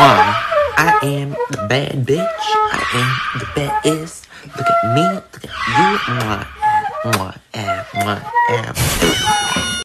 one. I am the bad bitch. I am the baddest. Look at me. Look at you. Mwah. Mwah. Mwah. Mwah.